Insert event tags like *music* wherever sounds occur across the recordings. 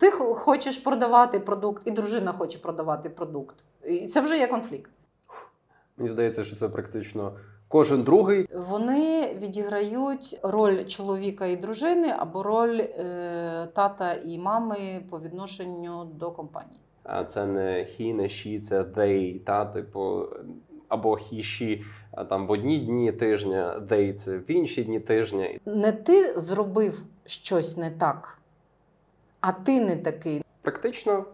ти хочеш продавати продукт, і дружина хоче продавати продукт. І це вже є конфлікт. Мені здається, що це практично кожен другий. Вони відіграють роль чоловіка і дружини або роль е, тата і мами по відношенню до компанії. А це не he, не she, це they, та типу, або he, she, а там в одні дні тижня, they – це в інші дні тижня. Не ти зробив щось не так, а ти не такий. Практично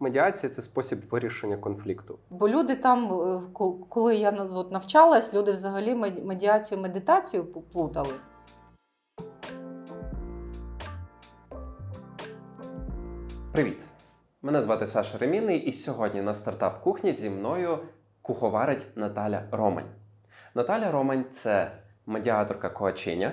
медіація це спосіб вирішення конфлікту. Бо люди там, е, коли я навчалась, люди взагалі мед- медіацію, медитацію плутали. Привіт! Мене звати Саша Ремінний, і сьогодні на стартап кухні зі мною куховарить Наталя Романь. Наталя Романь це медіаторка коачиня,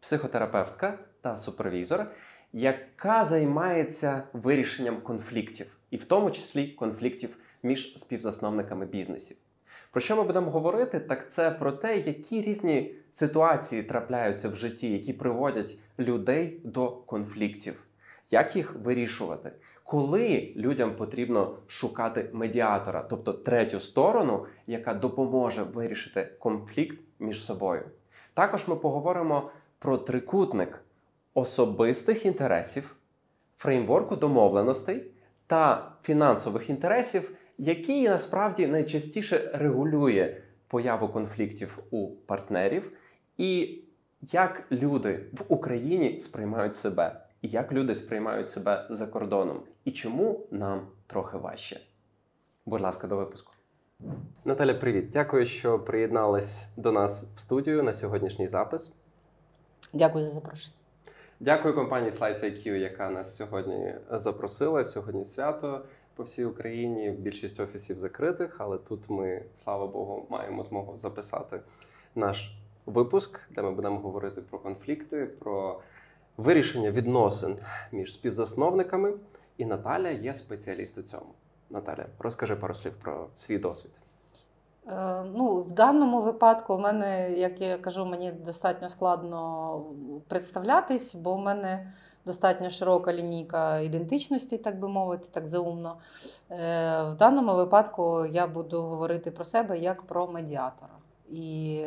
психотерапевтка та супервізор, яка займається вирішенням конфліктів, і в тому числі конфліктів між співзасновниками бізнесів. Про що ми будемо говорити? Так це про те, які різні ситуації трапляються в житті, які приводять людей до конфліктів, як їх вирішувати, коли людям потрібно шукати медіатора, тобто третю сторону, яка допоможе вирішити конфлікт між собою. Також ми поговоримо про трикутник особистих інтересів, фреймворку домовленостей та фінансових інтересів, який насправді найчастіше регулює появу конфліктів у партнерів, і як люди в Україні сприймають себе, і як люди сприймають себе за кордоном, і чому нам трохи важче. Будь ласка, до випуску. Наталя, привіт. Дякую, що приєдналась до нас в студію на сьогоднішній запис. Дякую за запрошення. Дякую компанії SliceIQ, яка нас сьогодні запросила. Сьогодні свято по всій Україні. Більшість офісів закритих, але тут ми, слава Богу, маємо змогу записати наш випуск, де ми будемо говорити про конфлікти, про вирішення відносин між співзасновниками. І Наталя є спеціаліст у цьому. Наталя, розкажи пару слів про свій досвід. Е, Ну, в даному випадку, у мене, як я кажу, мені достатньо складно представлятись, бо в мене достатньо широка лінійка ідентичності, так би мовити, так заумно. Е, В даному випадку я буду говорити про себе як про медіатора. І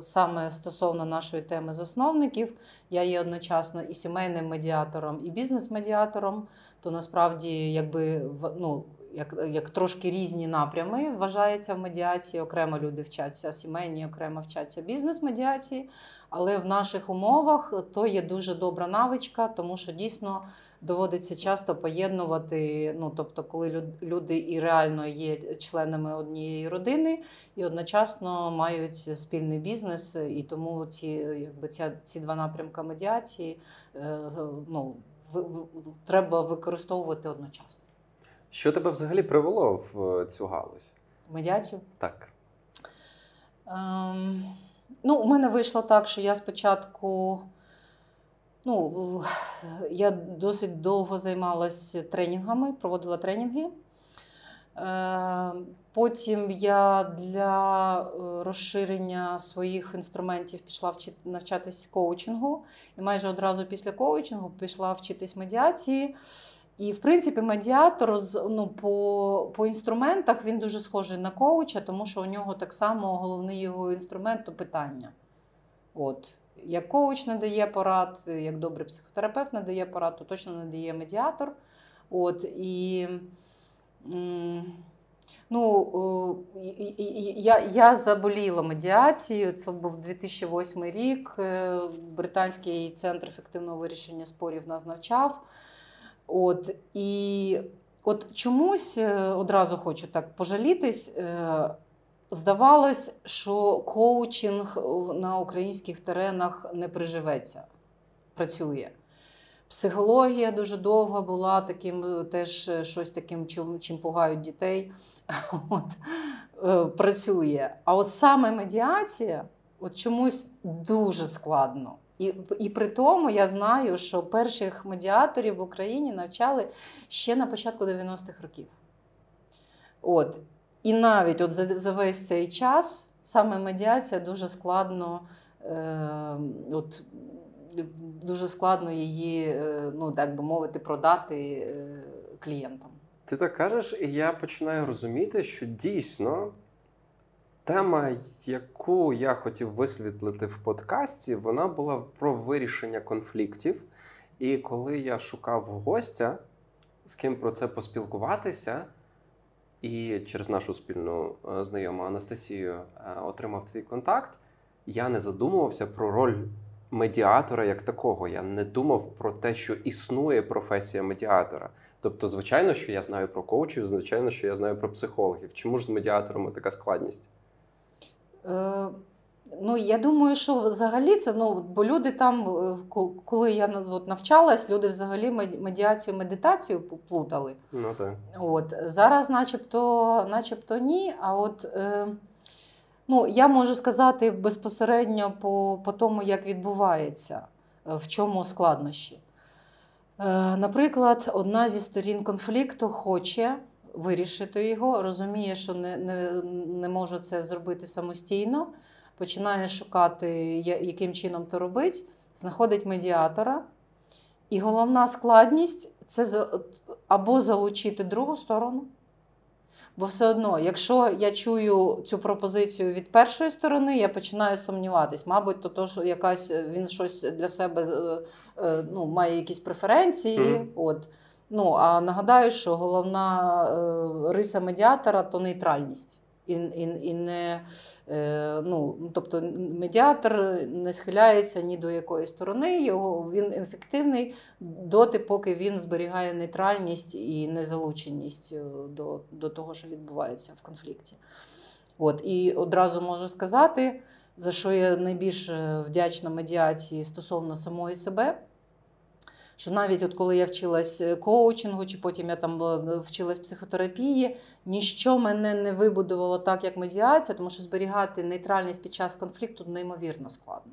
саме стосовно нашої теми засновників, я є одночасно і сімейним медіатором, і бізнес-медіатором. То насправді, якби ну, як, як трошки різні напрями вважається в медіації. Окремо люди вчаться сімейні, окремо вчаться бізнес-медіації. Але в наших умовах то є дуже добра навичка, тому що дійсно доводиться часто поєднувати. Ну тобто, коли люди і реально є членами однієї родини, і одночасно мають спільний бізнес, і тому ці, якби ця, ці два напрямки медіації е, ну, треба використовувати одночасно. Що тебе взагалі привело в цю галузь? Медіацію. Так. Ем, ну, у мене вийшло так, що я спочатку. Ну, я досить довго займалася тренінгами, проводила тренінги. Е, Потім я для е, розширення своїх інструментів пішла навчатись коучингу. І майже одразу після коучингу пішла вчитись медіації. І, в принципі, медіатор ну, по, по інструментах він дуже схожий на коуча, тому що у нього так само головний його інструмент то питання. От. Як коуч надає порад, як добрий психотерапевт надає порад, то точно надає медіатор. От, і, ну, я, я заболіла медіацією. Це був 2008 рік. е, Британський центр ефективного вирішення спорів нас навчав. От, і от чомусь е, одразу хочу так пожалітись. е, Здавалось, що коучинг на українських теренах не приживеться, працює. Психологія дуже довго була таким, е, теж щось таким, чим, чим пугають дітей. *laughs* От, працює. А от саме медіація от чомусь дуже складно. І, і при тому я знаю, що перших медіаторів в Україні навчали ще на початку 90-х років. От. І навіть от за, за весь цей час саме медіація дуже складно е, от, дуже складно її, ну так би мовити, продати клієнтам. Ти так кажеш, і я починаю розуміти, що дійсно тема, яку я хотів висвітлити в подкасті, вона була про вирішення конфліктів. І коли я шукав гостя, з ким про це поспілкуватися, і через нашу спільну е, знайому Анастасію е, отримав твій контакт, я не задумувався про роль медіатора як такого. Я не думав про те, що існує професія медіатора. Тобто, звичайно, що я знаю про коучів, звичайно, що я знаю про психологів. Чому ж з медіаторами така складність? Е, Ну, я думаю, що взагалі це ну, бо люди там, е, коли я от, навчалась, люди взагалі медіацію, медитацію плутали. Ну, так. От, Зараз, начебто, начебто ні. А от е, ну, я можу сказати безпосередньо по, по тому, як відбувається, е, в чому складнощі. Е, Наприклад, одна зі сторін конфлікту хоче. Вирішити його, розуміє, що не не, не може це зробити самостійно, починає шукати, яким чином то робить, знаходить медіатора. І головна складність це або залучити другу сторону. Бо все одно, якщо я чую цю пропозицію від першої сторони, я починаю сумніватись. Мабуть, то, то що якась він щось для себе е, е, ну, має якісь преференції. Mm. От. Ну, А нагадаю, що головна е, риса медіатора то нейтральність і і, і не е, ну, тобто медіатор не схиляється ні до якої сторони, його він ефективний доти, поки він зберігає нейтральність і незалученість е, до, до того, що відбувається в конфлікті. От, І одразу можу сказати, за що я найбільш вдячна медіації стосовно самої себе. Що навіть от коли я вчилась е, коучингу, чи потім я там е, вчилась психотерапії, ніщо мене не вибудувало так, як медіація, тому що зберігати нейтральність під час конфлікту неймовірно складно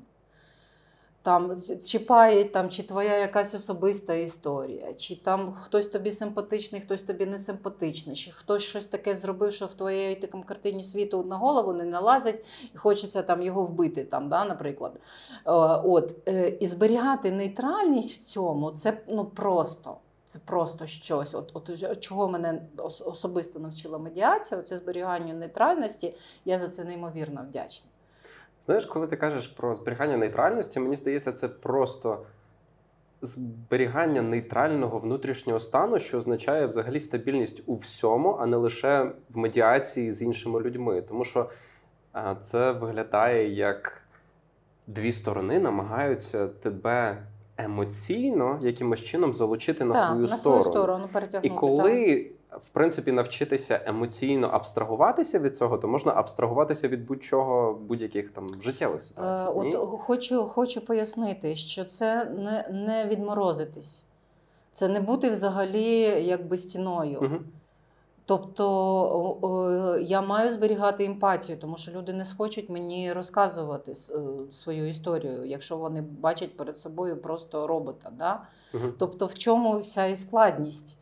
там чіпає, там, чи твоя якась особиста історія, чи там хтось тобі симпатичний, хтось тобі не симпатичний, чи хтось щось таке зробив, що в твоїй такому картині світу на голову не налазить, і хочеться там його вбити, там, да, наприклад. Е, от, е, І зберігати нейтральність в цьому це ну, просто. Це просто щось. От, от чого мене особисто навчила медіація, оце зберігання нейтральності. Я за це неймовірно вдячна. Знаєш, коли ти кажеш про зберігання нейтральності, мені здається, це просто зберігання нейтрального внутрішнього стану, що означає взагалі стабільність у всьому, а не лише в медіації з іншими людьми. Тому що це виглядає як дві сторони намагаються тебе емоційно якимось чином залучити на так, свою на сторону. свою сторону перетягнути. І коли в принципі навчитися емоційно абстрагуватися від цього, то можна абстрагуватися від будь-чого будь-яких там життєвих ситуацій. Е, Ні? От хочу хочу пояснити, що це не не відморозитись, це не бути взагалі якби стіною. Угу. Тобто я маю зберігати емпатію, тому що люди не схочуть мені розказувати е, свою історію, якщо вони бачать перед собою просто робота. Да? Угу. Тобто, в чому вся і складність?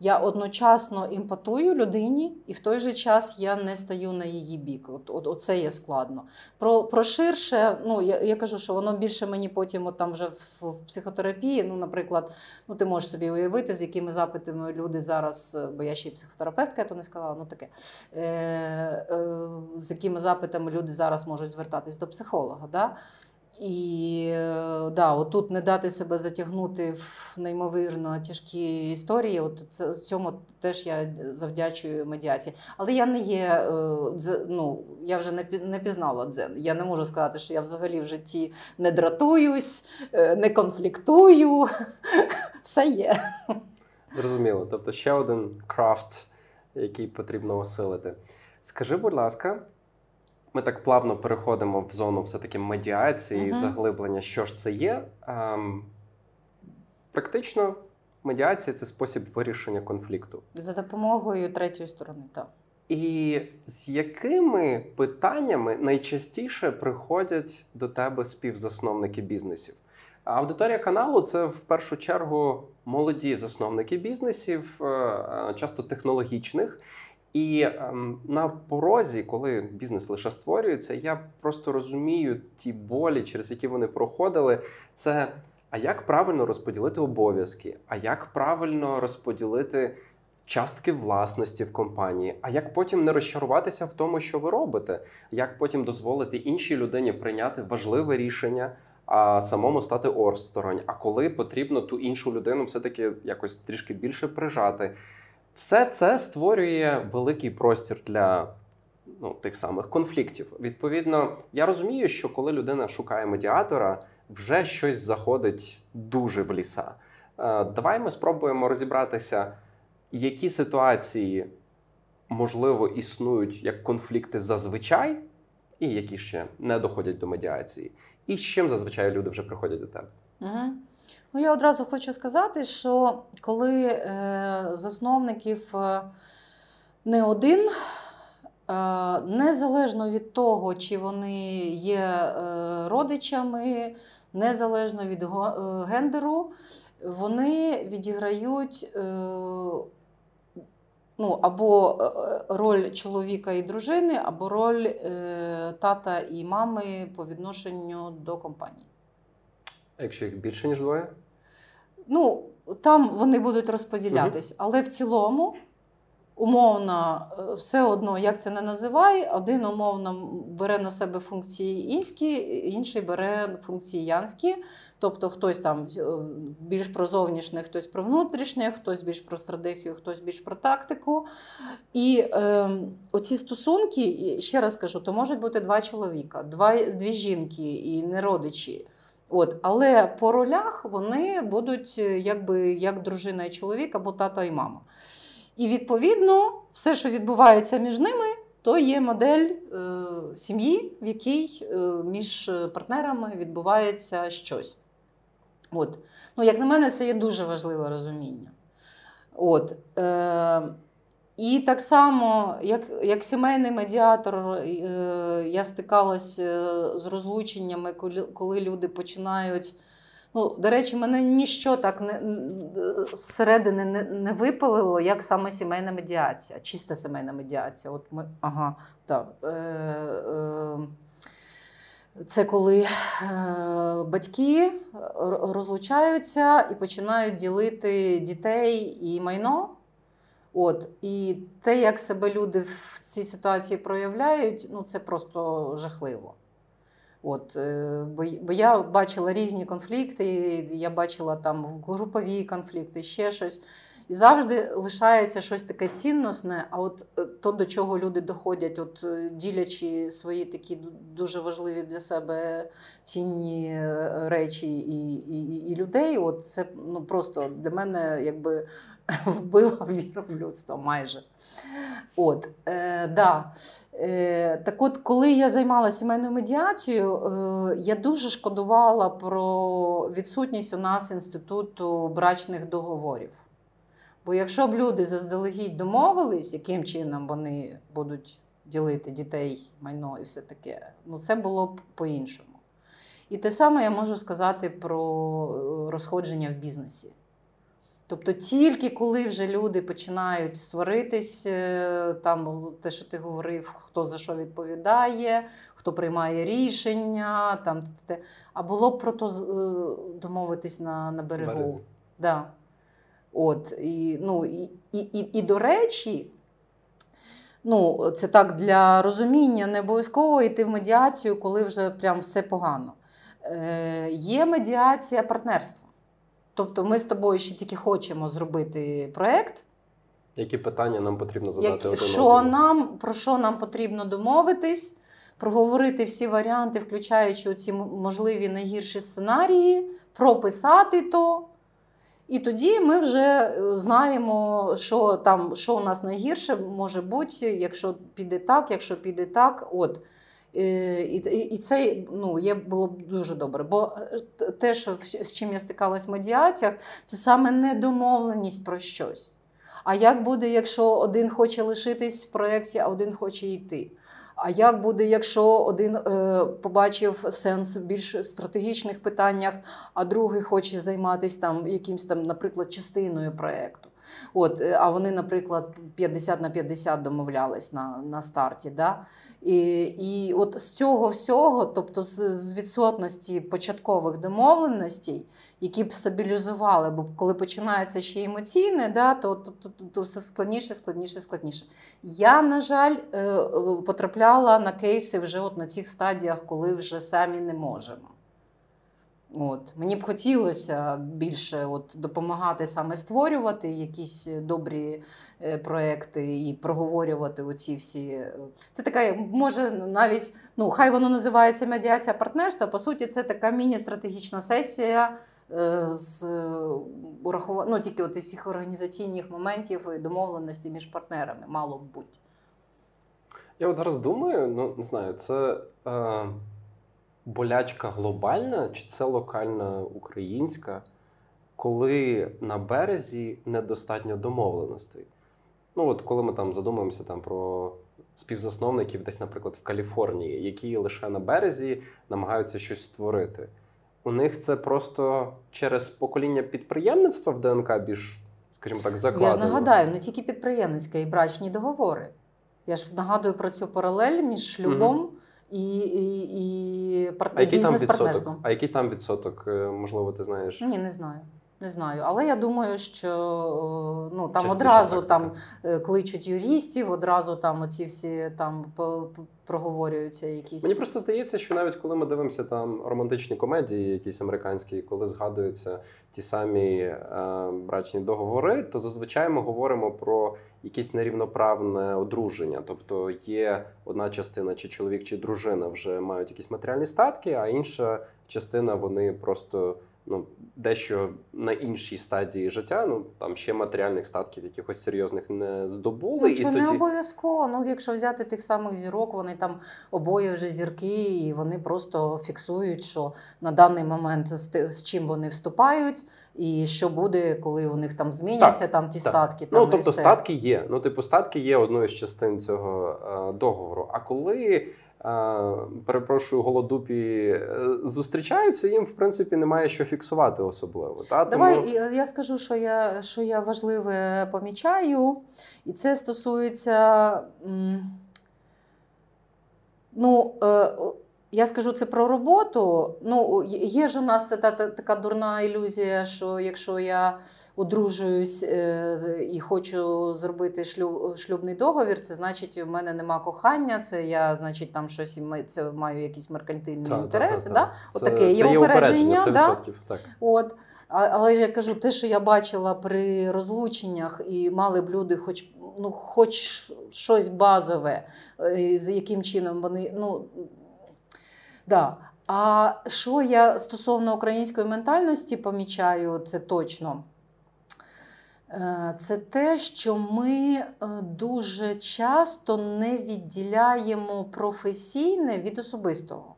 Я одночасно імпатую людині, і в той же час я не стаю на її бік. От, от Оце є складно. Про про ширше, ну я я кажу, що воно більше мені потім от там вже в, в психотерапії. Ну, наприклад, ну ти можеш собі уявити, з якими запитами люди зараз, бо я ще й психотерапевтка, я то не сказала, ну таке, е, е, з якими запитами люди зараз можуть звертатись до психолога. Да? І е, да, отут не дати себе затягнути в неймовірно тяжкі історії. От цьому теж я завдячую медіації. Але я не є е, ну, я вже не пізнала дзен. Я не можу сказати, що я взагалі в житті не дратуюсь, е, не конфліктую. *laughs* Все є. Зрозуміло. Тобто ще один крафт, який потрібно осилити. Скажи, будь ласка. Ми так плавно переходимо в зону все-таки медіації, uh заглиблення, що ж це є. Ем, Практично медіація це спосіб вирішення конфлікту. За допомогою третьої сторони, так. І з якими питаннями найчастіше приходять до тебе співзасновники бізнесів? Аудиторія каналу це в першу чергу молоді засновники бізнесів, е, часто технологічних. І ем, на порозі, коли бізнес лише створюється, я просто розумію ті болі, через які вони проходили. Це а як правильно розподілити обов'язки, а як правильно розподілити частки власності в компанії, а як потім не розчаруватися в тому, що ви робите, як потім дозволити іншій людині прийняти важливе рішення, а самому стати орсторонь, а коли потрібно ту іншу людину все-таки якось трішки більше прижати. Все це створює великий простір для ну, тих самих конфліктів. Відповідно, я розумію, що коли людина шукає медіатора, вже щось заходить дуже в ліса. Е, давай ми спробуємо розібратися, які ситуації можливо існують як конфлікти зазвичай, і які ще не доходять до медіації, і з чим зазвичай люди вже приходять до тебе. Угу. Ну, я одразу хочу сказати, що коли е, засновників е, не один, е, незалежно від того, чи вони є родичами, незалежно від гендеру, вони відіграють ну, або роль чоловіка і дружини, або роль е, тата і мами по відношенню до компанії. А якщо їх більше, ніж двоє? Ну, там вони будуть розподілятись, але в цілому, умовно, е, все одно, як це не називай, один умовно бере на себе функції інські, інший бере функції янські. Тобто хтось там е, більш про зовнішнє, хтось про внутрішнє, хтось більш про стратегію, хтось більш про тактику. І е, оці стосунки, ще раз кажу, то можуть бути два чоловіка, два, дві жінки і не родичі. От, Але по ролях вони будуть е, якби як дружина і чоловік або тато і мама. І відповідно, все, що відбувається між ними, то є модель е, сім'ї, в якій е, між партнерами відбувається щось. От. Ну, Як на мене, це є дуже важливе розуміння. От. Е, і так само, як як сімейний медіатор, е, я стикалася е, з розлученнями, коли, люди починають. Ну, До речі, мене ніщо так не, зсередини не не випалило, як саме сімейна медіація, чиста сімейна медіація. От ми, ага, так. Е, це коли батьки розлучаються і починають ділити дітей і майно. От, І те, як себе люди в цій ситуації проявляють, ну це просто жахливо. От, е, Бо бо я бачила різні конфлікти, я бачила там групові конфлікти, ще щось. І завжди лишається щось таке цінностне, а от е, то, до чого люди доходять, от е, ділячи свої такі дуже важливі для себе цінні е, речі і і, і людей, от це ну, просто для мене якби *laughs* вбило віру в людство майже. От, е, да. Е, Так от, коли я займалася сімейною медіацією, е, я дуже шкодувала про відсутність у нас інституту брачних договорів. Бо якщо б люди заздалегідь домовились, яким чином вони будуть ділити дітей, майно і все таке, ну це було б по-іншому. І те саме я можу сказати про е, розходження в бізнесі. Тобто, тільки коли вже люди починають сваритись, е, там те, що ти говорив, хто за що відповідає, хто приймає рішення, там, а було б про то е, домовитись на на берегу. Да. От, І ну, і, і, і, і до речі, ну, це так для розуміння, не обов'язково йти в медіацію, коли вже прям все погано. Е, Є медіація партнерства. Тобто ми з тобою ще тільки хочемо зробити проєкт. Які питання нам потрібно задати? Як, що нам, Про що нам потрібно домовитись, проговорити всі варіанти, включаючи ці можливі найгірші сценарії, прописати то. І тоді ми вже е, знаємо, що там, що у нас найгірше може бути, якщо піде так, якщо піде так. От. Е, і і це ну, є, було б дуже добре. Бо е, те, що з чим я стикалась в медіаціях, це саме недомовленість про щось. А як буде, якщо один хоче лишитись в проєкті, а один хоче йти? А як буде, якщо один е, побачив сенс в більш стратегічних питаннях, а другий хоче займатися там якимсь там, наприклад, частиною проєкту? От, е, А вони, наприклад, 50 на 50 домовлялись на на старті. Да? І і от з цього всього, тобто з, з відсотності початкових домовленостей, які б стабілізували, бо коли починається ще емоційне, да, то, то, то, то все складніше, складніше, складніше. Я, на жаль, е, потрапляла на кейси вже от на цих стадіях, коли вже самі не можемо. От. Мені б хотілося більше от, допомагати саме створювати якісь добрі е, проекти і проговорювати оці всі. Е, це така, може, навіть, ну, хай воно називається медіація партнерства. По суті, це така міні-стратегічна сесія е, з ну, тільки от цих організаційних моментів і домовленості між партнерами, мало б бути. Я от зараз думаю, ну не знаю, це. Е болячка глобальна чи це локальна українська, коли на березі недостатньо домовленостей? Ну, от коли ми там задумуємося там про співзасновників, десь, наприклад, в Каліфорнії, які лише на березі намагаються щось створити. У них це просто через покоління підприємництва в ДНК більш, скажімо так, закладено? Я ж нагадаю, не тільки підприємницьке і брачні договори. Я ж нагадую про цю паралель між шлюбом. Угу і і, і а який там відсоток? А який там відсоток? Е, можливо, ти знаєш? Ні, не знаю. Не знаю, але я думаю, що ну там Частіше одразу практика. там е, кличуть юристів, одразу там оці всі там проговорюються. Якісь мені просто здається, що навіть коли ми дивимося там романтичні комедії, якісь американські, коли згадуються ті самі е, брачні договори, то зазвичай ми говоримо про якесь нерівноправне одруження. Тобто є одна частина, чи чоловік, чи дружина вже мають якісь матеріальні статки, а інша частина вони просто ну дещо на іншій стадії життя. Ну там ще матеріальних статків, якихось серйозних не здобули. Ну, і не тоді... обов'язково. Ну, якщо взяти тих самих зірок, вони там обоє вже зірки, і вони просто фіксують, що на даний момент з, з чим вони вступають. І що буде, коли у них там зміняться так, там ті так. статки? Ну, там, Ну тобто, все. статки є. Ну, типу, статки є одною з частин цього е, договору. А коли перепрошую, голодупі е, зустрічаються, їм в принципі немає що фіксувати особливо. Та? Давай Тому... я скажу, що я що я важливе помічаю, і це стосується. Ну, е, я скажу це про роботу. Ну, Є ж у нас та, та, така дурна ілюзія, що якщо я одружуюсь е, і хочу зробити шлюб, шлюбний договір, це значить, в мене нема кохання, це я, значить, там щось це маю якісь меркантильні та, інтереси. Та, та, да? Отаке це, є упередження. Да? Так. От. Але я кажу, те, що я бачила при розлученнях, і мали б люди, хоч ну, хоч щось базове, е, з яким чином вони. ну, Да. А що я стосовно української ментальності помічаю, це точно. Е, це те, що ми е, дуже часто не відділяємо професійне від особистого,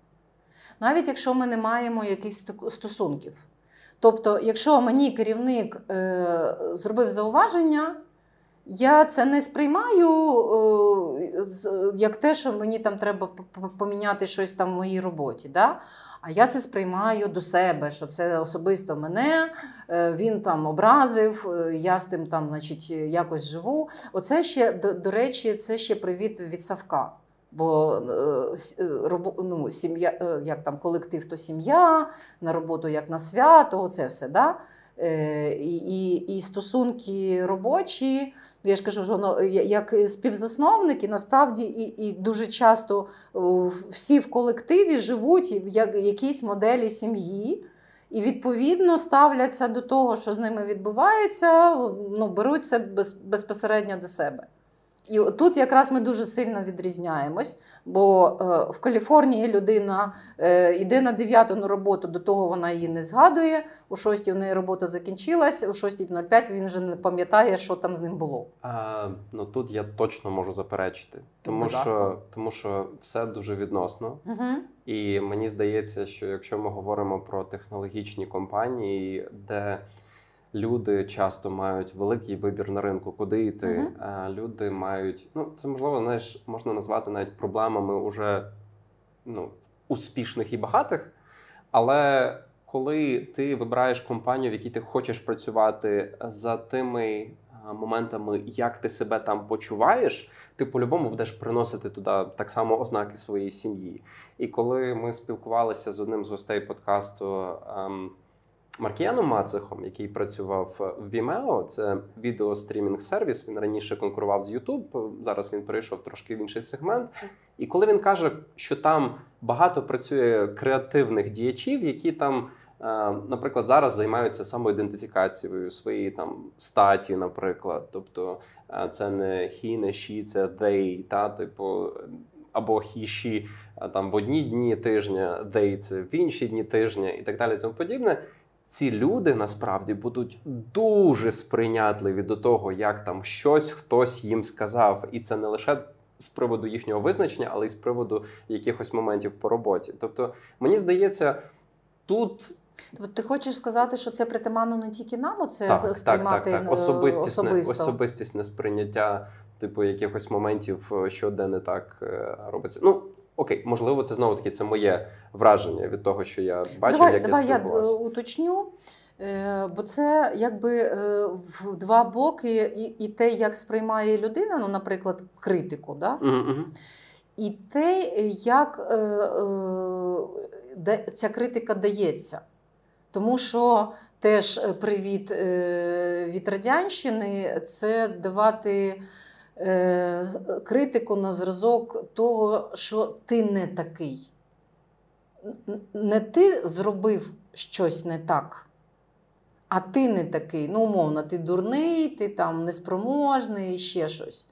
навіть якщо ми не маємо якихось стосунків. Тобто, якщо мені керівник е, зробив зауваження, я це не сприймаю як те, що мені там треба поміняти щось там в моїй роботі. Да? А я це сприймаю до себе, що це особисто мене, е, він там образив, е, я з тим там, значить, якось живу. Оце ще, до, до речі, це ще привіт від Савка. Бо е, ну, сім'я, як там колектив, то сім'я, на роботу як на свято, оце все. Да? Е, і і, стосунки робочі. Я ж кажу, що воно як співзасновники, насправді і і дуже часто всі в колективі живуть як якісь моделі сім'ї. І відповідно ставляться до того, що з ними відбувається, ну беруться без, безпосередньо до себе. І тут якраз ми дуже сильно відрізняємось, бо е, в Каліфорнії людина е, йде на 9 на роботу, до того вона її не згадує. У 6 в неї робота закінчилась, у 6.05 він вже не пам'ятає, що там з ним було. А, Ну тут я точно можу заперечити, тому що тому що все дуже відносно. Угу. І мені здається, що якщо ми говоримо про технологічні компанії, де Люди часто мають великий вибір на ринку, куди йти. Uh-huh. Люди мають, ну це можливо, знаєш, можна назвати навіть проблемами уже ну, успішних і багатих. Але коли ти вибираєш компанію, в якій ти хочеш працювати за тими моментами, як ти себе там почуваєш, ти по-любому будеш приносити туди так само ознаки своєї сім'ї. І коли ми спілкувалися з одним з гостей подкасту. Ем, Маркіяном Мацехом, який працював в Vimeo, це відеострімінг сервіс. Він раніше конкурував з YouTube, Зараз він перейшов трошки в інший сегмент. І коли він каже, що там багато працює креативних діячів, які там, е, наприклад, зараз займаються самоідентифікацією своєї там статі, наприклад, тобто е, це не he, не she, це they, та типу. Або he, she, там в одні дні тижня, they – це в інші дні тижня і так далі, тому подібне ці люди насправді будуть дуже сприйнятливі до того, як там щось хтось їм сказав, і це не лише з приводу їхнього визначення, але й з приводу якихось моментів по роботі. Тобто, мені здається, тут. Тобто ти хочеш сказати, що це притаманно не тільки нам, це так, сприймати так, так, так. Особистісне, особисто. особистісне сприйняття, типу, якихось моментів, е, що де не так е, робиться. Ну, окей, можливо, це знову таки це моє враження від того, що я бачив, давай, як давай я я е, уточню. Е, бо це якби е, в два боки, і і те, як сприймає людина, ну, наприклад, критику, да? Mm-hmm. і те, як е, е, ця критика дається. Тому що теж привіт е, від радянщини це давати критику на зразок того, що ти не такий. Не ти зробив щось не так, а ти не такий. Ну, умовно, ти дурний, ти там неспроможний, ще щось.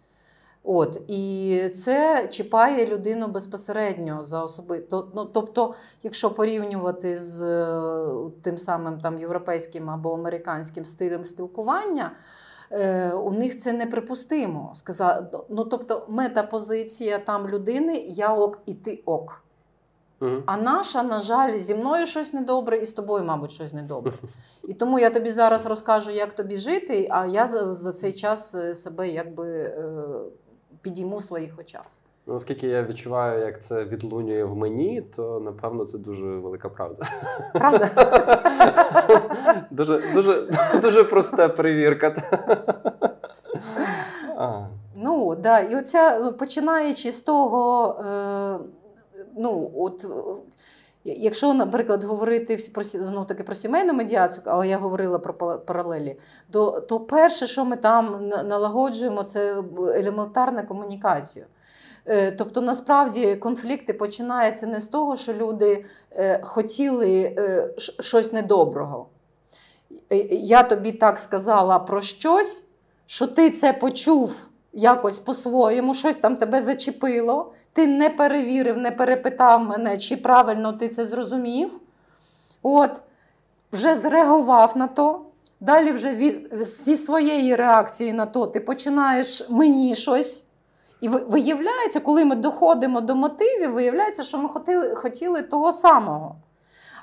От, І це чіпає людину безпосередньо за особи. Ну, Тобто, якщо порівнювати з е, тим самим там європейським або американським стилем спілкування. Е, у них це неприпустимо. Сказав, ну тобто, метапозиція там людини я ок і ти ок. А наша, на жаль, зі мною щось недобре, і з тобою, мабуть, щось недобре. І тому я тобі зараз розкажу, як тобі жити, а я за, за цей час е, себе якби е, підійму в своїх очах. Ну, Оскільки я відчуваю, як це відлунює в мені, то напевно це дуже велика правда. Правда? *laughs* Дуже дуже, дуже проста перевірка. Ну, да, і оця, ну, починаючи з того, е, ну, от. Якщо, наприклад, говорити про знов таки про сімейну медіацію, але я говорила про паралелі, то то перше, що ми там налагоджуємо, це елементарна комунікація. Е, тобто, насправді конфлікти починаються не з того, що люди е, хотіли е, щось недоброго. Я тобі так сказала про щось, що ти це почув якось по-своєму, щось там тебе зачепило. Ти не перевірив, не перепитав мене, чи правильно ти це зрозумів. От, вже зреагував на то. Далі вже від, зі своєї реакції на то ти починаєш мені щось і виявляється, коли ми доходимо до мотивів, виявляється, що ми хотіли, хотіли того самого.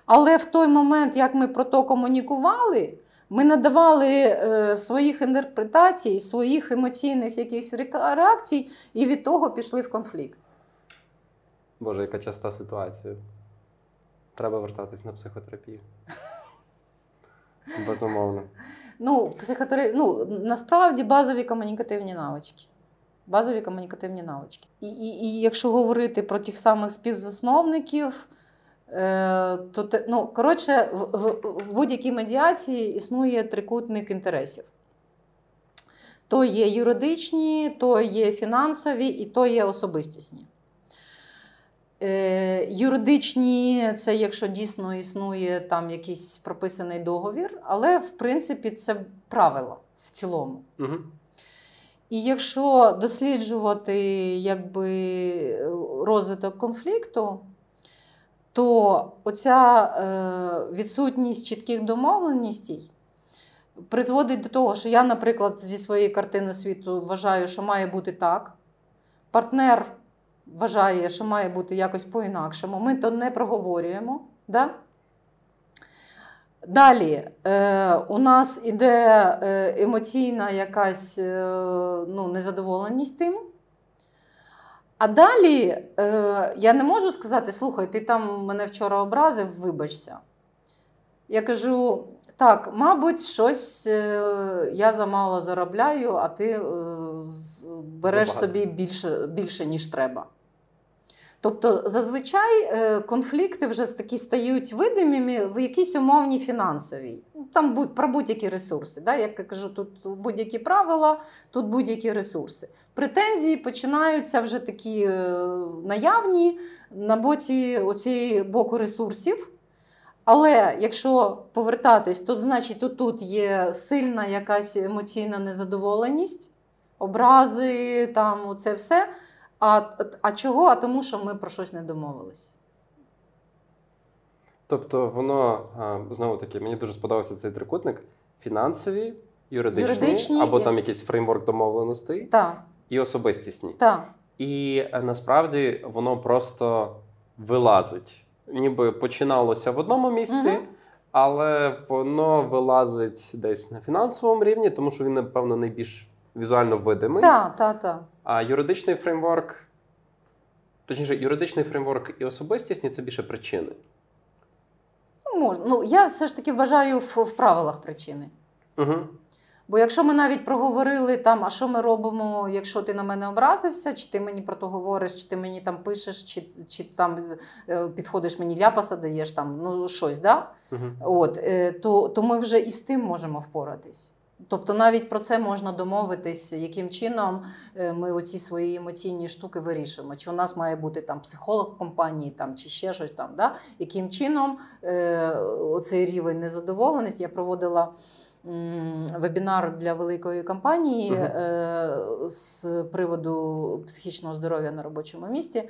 Але в той момент, як ми про то комунікували, ми надавали е, своїх інтерпретацій, своїх емоційних якихось реакцій, і від того пішли в конфлікт. Боже, яка часта ситуація. Треба вертатись на психотерапію. *laughs* Безумовно. Ну, психотери... ну, насправді базові комунікативні навички базові комунікативні навички. І, і, і якщо говорити про тих самих співзасновників, е, то те, ну, коротше, в, в, в будь-якій медіації існує трикутник інтересів. То є юридичні, то є фінансові і то є особистісні. Е, Юридичні це якщо дійсно існує там якийсь прописаний договір, але в принципі це правило в цілому. Угу. І якщо досліджувати якби, розвиток конфлікту, то оця е, відсутність чітких домовленостей призводить до того, що я, наприклад, зі своєї картини світу вважаю, що має бути так. Партнер вважає, що має бути якось по-інакшому. Ми то не проговорюємо. Да? Далі е, у нас іде е, емоційна якась е, ну, незадоволеність тим. А далі е, я не можу сказати, слухай, ти там мене вчора образив, вибачся. Я кажу, Так, мабуть, щось е, я замало заробляю, а ти е, береш Забагато. собі більше, більше, ніж треба. Тобто, зазвичай е, конфлікти вже такі стають видимими в якійсь умовній фінансовій. Там про будь-які ресурси. Да? Як я кажу, тут будь-які правила, тут будь-які ресурси. Претензії починаються вже такі е, наявні на боці оцієї боку ресурсів. Але якщо повертатись, то значить тут, тут є сильна якась емоційна незадоволеність, образи, там це все. А, а чого? А тому, що ми про щось не домовились. Тобто, воно знову таки, мені дуже сподобався цей трикутник: фінансові, юридичні, Юридичні або і- там якийсь фреймворк домовленостей Так, і особистісні. так. І е, насправді воно просто вилазить. Ніби починалося в одному місці, Мгм. але воно вилазить десь на фінансовому рівні, тому що він, напевно, найбільш візуально видимий. Так, так, так. А юридичний фреймворк, точніше, юридичний фреймворк і особистісні це більше причини. Ну, ну, я все ж таки вважаю в, в правилах причини. Угу. Бо якщо ми навіть проговорили там, а що ми робимо, якщо ти на мене образився, чи ти мені про то говориш, чи ти мені там пишеш, чи, чи там е, підходиш мені ляпаса, даєш там ну щось, да? Угу. От, е, то, то ми вже і з тим можемо впоратись. Тобто навіть про це можна домовитись, яким чином е, ми оці свої емоційні штуки вирішимо. Чи у нас має бути там психолог в компанії, там, чи ще щось там, да? яким чином е, оцей рівень незадоволеності. Я проводила вебінар для великої компанії Мгм. е, з приводу психічного здоров'я на робочому місці.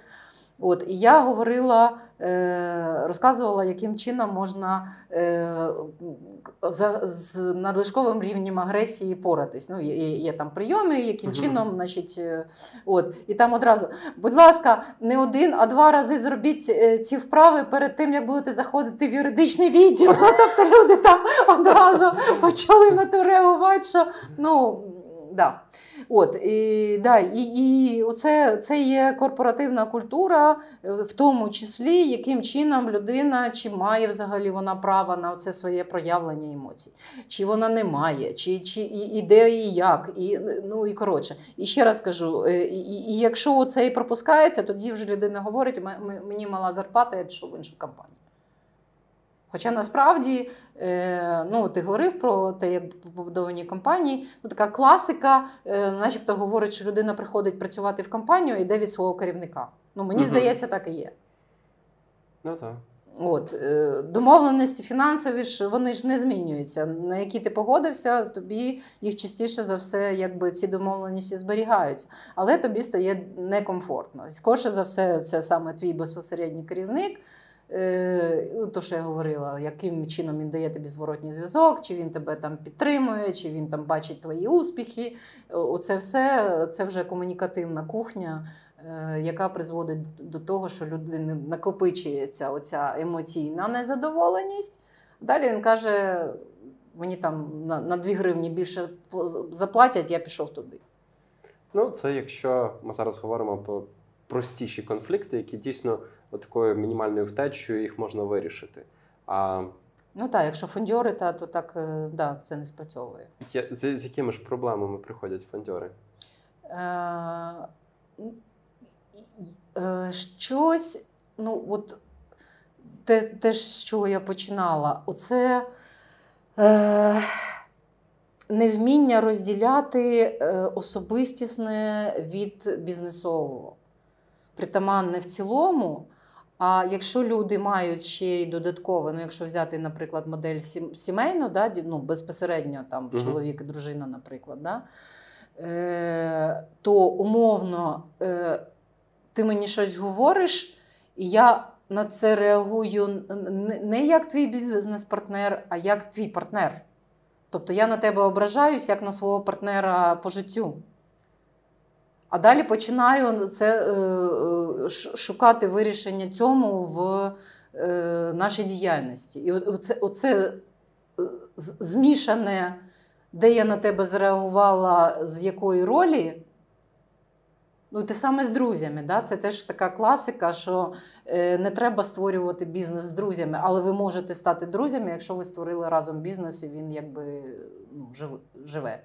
От, і я говорила, е, розказувала, яким чином можна е, з надлишковим рівнем агресії поратись. Ну, є, є, там прийоми, яким чином, значить, е, от, і там одразу, будь ласка, не один, а два рази зробіть ці вправи перед тим, як будете заходити в юридичний відділ. *laughs* Тобто люди там одразу почали на то реагувати, що ну. Да. От, і, да, і, і оце, це є корпоративна культура, е, в тому числі, яким чином людина чи має взагалі вона право на це своє проявлення емоцій, чи вона не має, чи, чи і, і де і як. І, ну, і коротше. І ще раз кажу: е, і, і, якщо це і пропускається, тоді вже людина говорить: «М- м- мені мала зарплата, я пішов в іншу компанію. Хоча насправді, е, ну, ти говорив про те, як побудовані компанії, ну, така класика, е, начебто говорить, що людина приходить працювати в компанію і йде від свого керівника. Ну, мені Мгм. здається, так і є. Ну так. От, е, домовленості фінансові ж вони ж не змінюються. На які ти погодився, тобі їх частіше за все, якби ці домовленості зберігаються, але тобі стає некомфортно. Скорше за все, це саме твій безпосередній керівник. Е, ну, то, що я говорила, яким чином він дає тобі зворотній зв'язок, чи він тебе там підтримує, чи він там бачить твої успіхи. Оце все це вже комунікативна кухня, е, яка призводить до того, що людини накопичується оця емоційна незадоволеність. Далі він каже: мені там на 2 гривні більше заплатять, я пішов туди. Ну, це якщо ми зараз говоримо про простіші конфлікти, які дійсно от такою мінімальною втечею їх можна вирішити. А Ну так, якщо фондьори, та, то так е, да, це не спрацьовує. є- з, з якими ж проблемами приходять фондьори? Е, е, щось, ну, от те, те, з чого я починала, оце е, невміння розділяти е, особистісне від бізнесового. Притаманне в цілому. А якщо люди мають ще й додатково, ну якщо взяти, наприклад, модель сімейну, да, ну, безпосередньо там Мгм. чоловік і дружина, наприклад, да, е, то умовно е, ти мені щось говориш, і я на це реагую не як твій бізнес-партнер, а як твій партнер. Тобто я на тебе ображаюсь як на свого партнера по життю. А далі починаю це е, е, шукати вирішення цьому в е, нашій діяльності. І оце, оце змішане, де я на тебе зреагувала, з якої ролі. Ну, те саме з друзями. Да? Це теж така класика, що не треба створювати бізнес з друзями, але ви можете стати друзями, якщо ви створили разом бізнес і він якби ну, живе.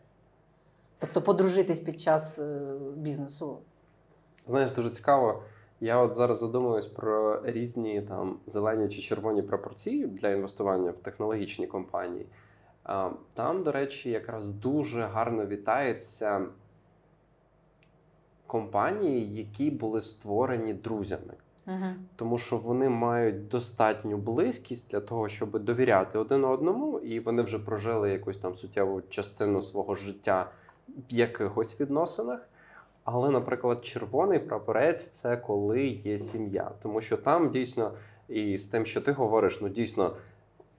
Тобто подружитись під час е, бізнесу. Знаєш, дуже цікаво. Я от зараз задумуюсь про різні там зелені чи червоні пропорції для інвестування в технологічні компанії. Там, до речі, якраз дуже гарно вітається компанії, які були створені друзями. Угу. Тому що вони мають достатню близькість для того, щоб довіряти один одному, і вони вже прожили якусь там суттєву частину свого життя в якихось відносинах. Але, наприклад, червоний прапорець це коли є сім'я, тому що там дійсно і з тим, що ти говориш, ну дійсно,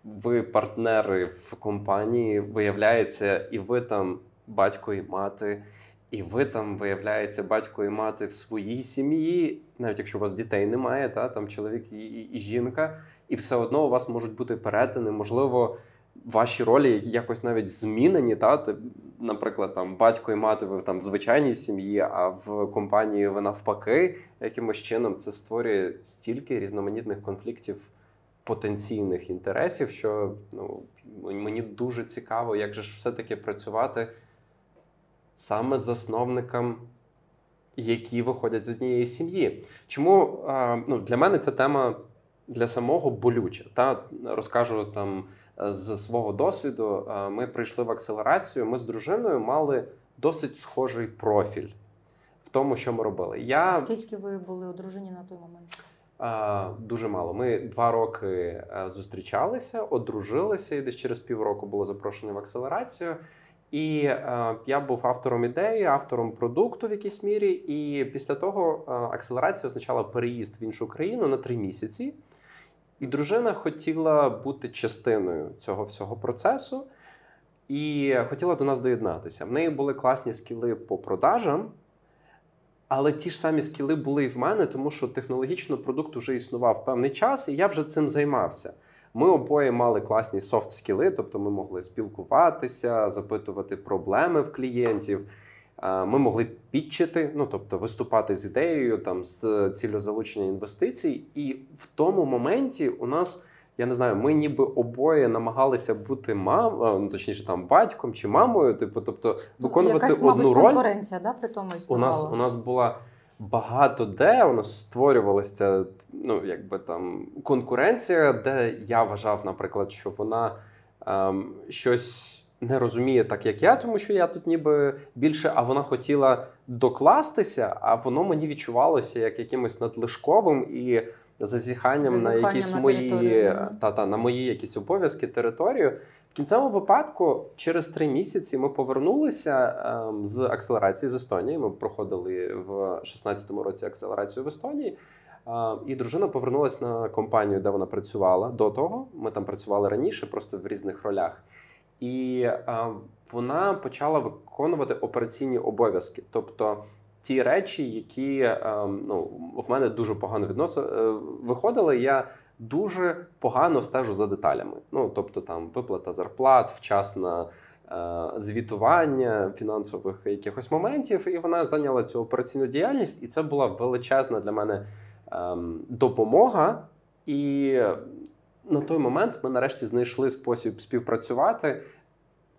ви партнери в компанії, виявляється, і ви там батько і мати, і ви там виявляється батько і мати в своїй сім'ї, навіть якщо у вас дітей немає, та там чоловік і, і, і жінка, і все одно у вас можуть бути перетини, можливо. Ваші ролі якось навіть змінені, та наприклад, там батько і мати ви там в звичайній сім'ї, а в компанії ви навпаки, якимось чином це створює стільки різноманітних конфліктів потенційних інтересів, що ну мені дуже цікаво, як же ж все-таки працювати саме з засновникам, які виходять з однієї сім'ї. Чому ну, для мене ця тема для самого болюча? Та розкажу там з свого досвіду. Ми прийшли в акселерацію. Ми з дружиною мали досить схожий профіль в тому, що ми робили. Я Скільки ви були одружені на той момент? дуже мало. Ми два роки зустрічалися, одружилися, і десь через півроку було запрошені в акселерацію. І е, я був автором ідеї, автором продукту в якійсь мірі. І після того е, акселерація означала переїзд в іншу країну на три місяці. І дружина хотіла бути частиною цього всього процесу і хотіла до нас доєднатися. В неї були класні скіли по продажам, але ті ж самі скіли були і в мене, тому що технологічно продукт вже існував певний час, і я вже цим займався. Ми обоє мали класні софт-скіли, тобто ми могли спілкуватися, запитувати проблеми в клієнтів. Ми могли підчити, ну тобто виступати з ідеєю там з ціллю залучення інвестицій. І в тому моменті у нас, я не знаю, ми ніби обоє намагалися бути мам, ну точніше там батьком чи мамою, типу, тобто виконувати Якась, одну мабуть, роль. конкуренція, да, при тому У нас у нас була багато де у нас створювалася ну, якби там конкуренція, де я вважав, наприклад, що вона ем, щось не розуміє так, як я, тому що я тут ніби більше, а вона хотіла докластися, а воно мені відчувалося як якимось надлишковим і зазіханням, на якісь на мої та, та, на мої якісь обов'язки, територію. В кінцевому випадку, через три місяці, ми повернулися ем, з акселерації з Естонії. Ми проходили в 16-му році акселерацію в Естонії. Е, і дружина повернулася на компанію, де вона працювала до того. Ми там працювали раніше, просто в різних ролях. І вона почала виконувати операційні обов'язки. Тобто ті речі, які ну, в мене дуже погано відноси е, виходили, я дуже погано стежу за деталями. Ну тобто, там виплата зарплат, вчасна е, звітування фінансових якихось моментів, і вона зайняла цю операційну діяльність, і це була величезна для мене ем, допомога. І на той момент ми нарешті знайшли спосіб співпрацювати,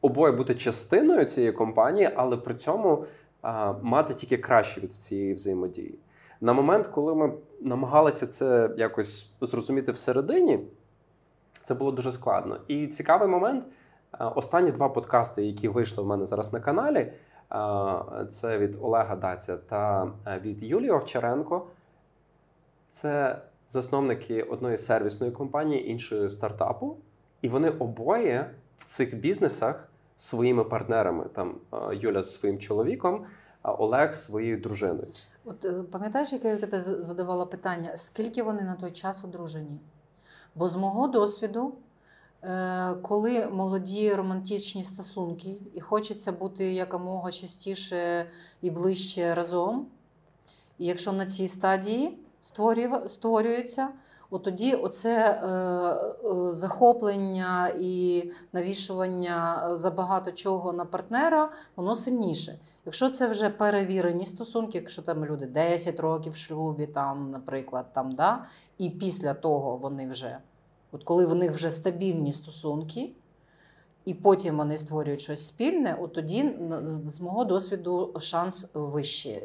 обоє бути частиною цієї компанії, але при цьому а, мати тільки краще від цієї взаємодії. На момент, коли ми намагалися це якось зрозуміти всередині, це було дуже складно. І цікавий момент. Останні два подкасти, які вийшли в мене зараз на каналі, це від Олега Даця та від Юлії Овчаренко. Це засновники одної сервісної компанії, іншої стартапу, і вони обоє в цих бізнесах своїми партнерами. Там е, Юля з своїм чоловіком, а Олег своєю дружиною. От е, пам'ятаєш, яке я тебе задавала питання, скільки вони на той час одружені? Бо з мого досвіду, е, коли молоді романтичні стосунки і хочеться бути якомога частіше і ближче разом, і якщо на цій стадії створюється от тоді оце е, е, захоплення і навішування забагато чого на партнера, воно сильніше. Якщо це вже перевірені стосунки, якщо там люди 10 років в шлюбі, там, наприклад, там, да, і після того вони вже, от коли в них вже стабільні стосунки. І потім вони створюють щось спільне, от тоді з мого досвіду шанс вищий.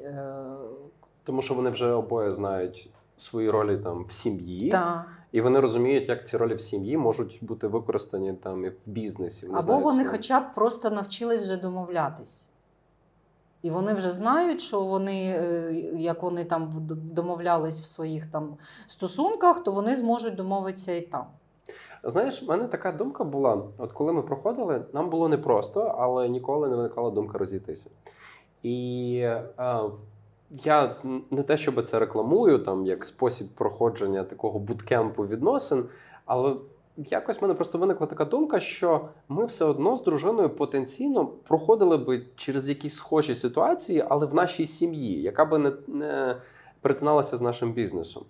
Е, Тому що вони вже обоє знають свої ролі там в сім'ї, та. і вони розуміють, як ці ролі в сім'ї можуть бути використані там і в бізнесі. Вони Або знають вони свої. хоча б просто навчились вже домовлятись. І вони вже знають, що вони, е, як вони там домовлялись в своїх там стосунках, то вони зможуть домовитися і там. Знаєш, в мене така думка була: от коли ми проходили, нам було непросто, але ніколи не виникала думка розійтися. І а, я не те, щоб це рекламую, там як спосіб проходження такого буткемпу відносин, але якось в мене просто виникла така думка, що ми все одно з дружиною потенційно проходили би через якісь схожі ситуації, але в нашій сім'ї, яка би не, не перетиналася з нашим бізнесом.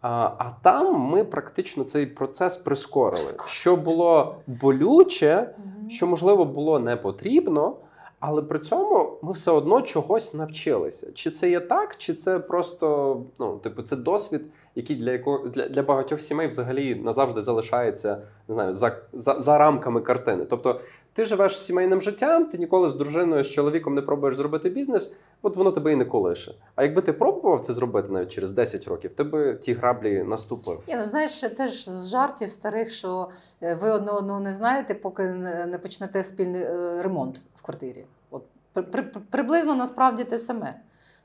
А а там ми практично цей процес прискорили, що було болюче, що можливо було не потрібно, але при цьому ми все одно чогось навчилися. Чи це є так, чи це просто ну, типу, це досвід, який для якого для, для багатьох сімей взагалі назавжди залишається не знаю, за, за, за рамками картини. Тобто ти живеш сімейним життям, ти ніколи з дружиною, з чоловіком не пробуєш зробити бізнес, от воно тебе і не колише. А якби ти пробував це зробити навіть через 10 років, ти би ті граблі наступив. Ні, ну знаєш, теж з жартів старих, що е, ви одне одного не знаєте, поки не почнете спільний е, ремонт в квартирі. От при, приблизно насправді те саме.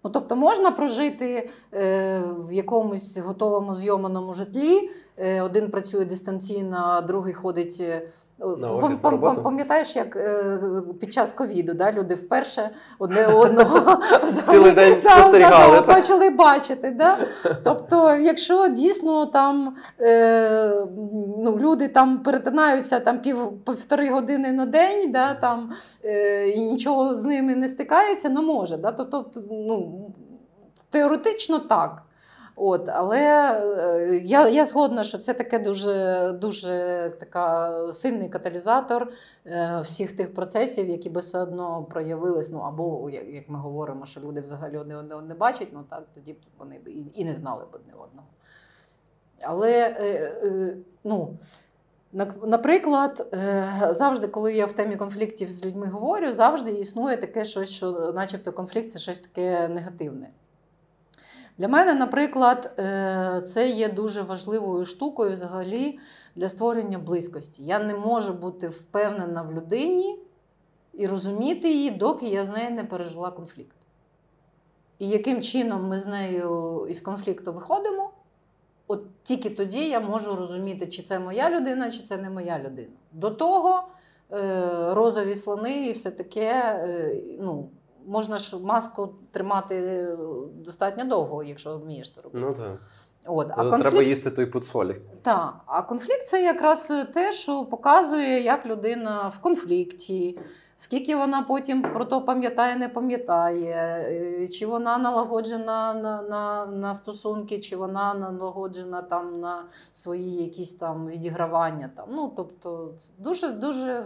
Ну, тобто можна прожити е, в якомусь готовому зйоманому житлі. Е, один працює дистанційно, а другий ходить. Е. Пам'ятаєш, як е, під час ковіду да, люди вперше одне *laughs* одного цілий день спостерігали. почали бачити. Да? Тобто, якщо дійсно там е, ну, люди там перетинаються там пів півтори години на день, да, там, е, і нічого з ними не стикається, ну може. Да? Тобто, ну, теоретично так. От, Але е, я я згодна, що це таке дуже дуже така сильний каталізатор е, всіх тих процесів, які би все одно проявились. Ну або як ми говоримо, що люди взагалі одне одного не бачать, ну так тоді б вони б і, і не знали б одне одного. Але е, ну. Наприклад, завжди, коли я в темі конфліктів з людьми говорю, завжди існує таке щось, що, начебто, конфлікт це щось таке негативне. Для мене, наприклад, е, це є дуже важливою штукою взагалі для створення близькості. Я не можу бути впевнена в людині і розуміти її, доки я з нею не пережила конфлікт. І яким чином ми з нею із конфлікту виходимо, от тільки тоді я можу розуміти, чи це моя людина, чи це не моя людина. До того е, розові слони і все таке. Е, ну, можна ж маску тримати е, достатньо довго, якщо вмієш то робити. Ну так. От, а конфлікт... Треба їсти той пуд солі. Так, а конфлікт це якраз те, що показує, як людина в конфлікті, скільки вона потім про то пам'ятає, не пам'ятає, е, чи вона налагоджена на на, на стосунки, чи вона налагоджена там на свої якісь там відігравання. Там. Ну, Тобто, це дуже дуже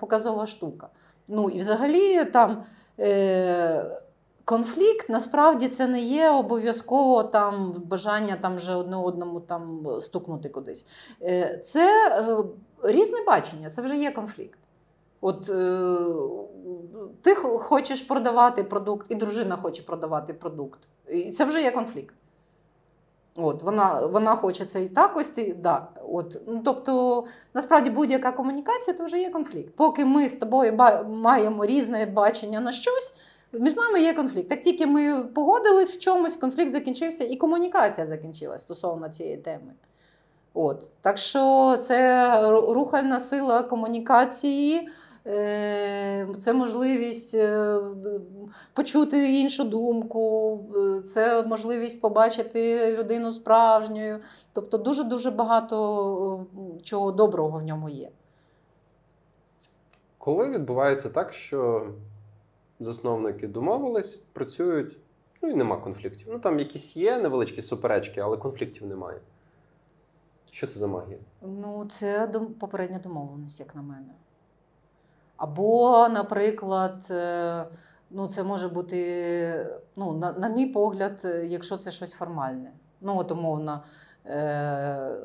показова штука. Ну і взагалі там. Е, конфлікт насправді це не є обов'язково там бажання там вже одне одному там стукнути кудись. Е, це е, різне бачення, це вже є конфлікт. От ти хочеш продавати продукт, і дружина хоче продавати продукт. І це вже є конфлікт. От, Вона вона хоче це і так ось ти. Да, от, ну, Тобто, насправді будь-яка комунікація це вже є конфлікт. Поки ми з тобою маємо різне бачення на щось, між нами є конфлікт. Так тільки ми погодились в чомусь, конфлікт закінчився, і комунікація закінчилась стосовно цієї теми. От, Так що це рухальна сила комунікації. Е, це можливість е, почути іншу думку, е, це можливість побачити людину справжньою. Тобто дуже-дуже багато чого доброго в ньому є. Коли відбувається так, що засновники домовились, працюють, ну і нема конфліктів. Ну там якісь є невеличкі суперечки, але конфліктів немає. Що це за магія? Ну, це попередня домовленість, як на мене. Або, наприклад, е, ну, це може бути, ну, на, на мій погляд, е, якщо це щось формальне. Ну, от умовно, е,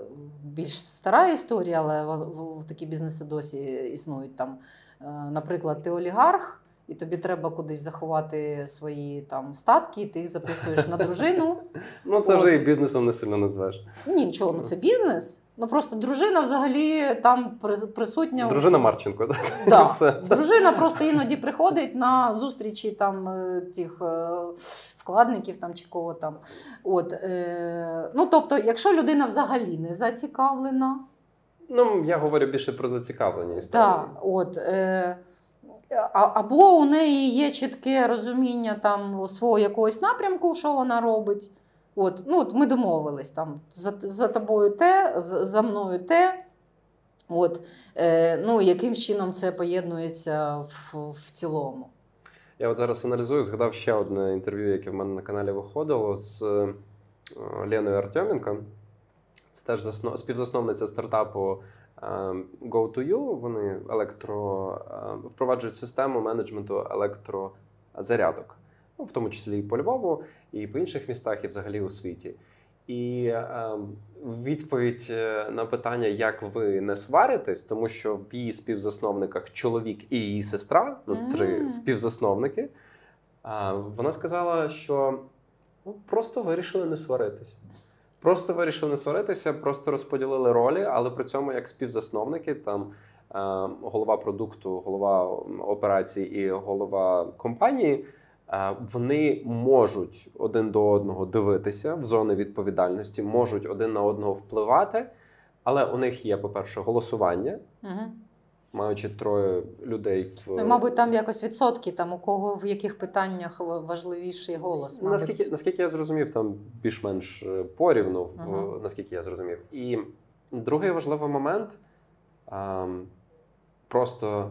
більш стара історія, але в, в, в такі бізнеси досі існують там. Наприклад, ти олігарх, і тобі треба кудись заховати свої там статки, і ти їх записуєш на дружину. *laughs* Ну, це вже і бізнесом не сильно назвеш. Ні, нічого, ну це бізнес. Ну просто дружина взагалі там присутня. Дружина Марченко, так? Да. *laughs* Все. Дружина просто іноді приходить на зустрічі там е, тих е, вкладників там чи кого там. От, е, ну, тобто, якщо людина взагалі не зацікавлена, Ну, я говорю більше про зацікавлення історії. да, от, е, а- або у неї є чітке розуміння там свого якогось напрямку, що вона робить. От, ну, от ми домовились там за, за тобою те, за, за мною те. От, е, ну, яким чином це поєднується в, в цілому. Я от зараз аналізую, згадав ще одне інтерв'ю, яке в мене на каналі виходило з е, Леною Артеменко. Це теж засно... співзасновниця стартапу е, Go2U. Вони електро... е, впроваджують систему менеджменту електрозарядок, в тому числі і по Львову, і по інших містах, і взагалі у світі. І е, відповідь е, на питання, як ви не сваритесь, тому що в її співзасновниках чоловік і її сестра, ну три співзасновники. А, вона сказала, що ну, просто вирішили не сваритись. Просто вирішили не сваритися, просто розподілили ролі, але при цьому як співзасновники, там е, голова продукту, голова операцій і голова компанії. Е, Вони можуть один до одного дивитися в зони відповідальності, можуть один на одного впливати, але у них є, по-перше, голосування, Угу. маючи троє людей в Ну, мабуть, там якось відсотки, там у кого в яких питаннях важливіший голос. Мабуть. Наскільки, наскільки я зрозумів, там більш-менш е, порівну, в- Ага. наскільки я зрозумів. І другий важливий момент ам, просто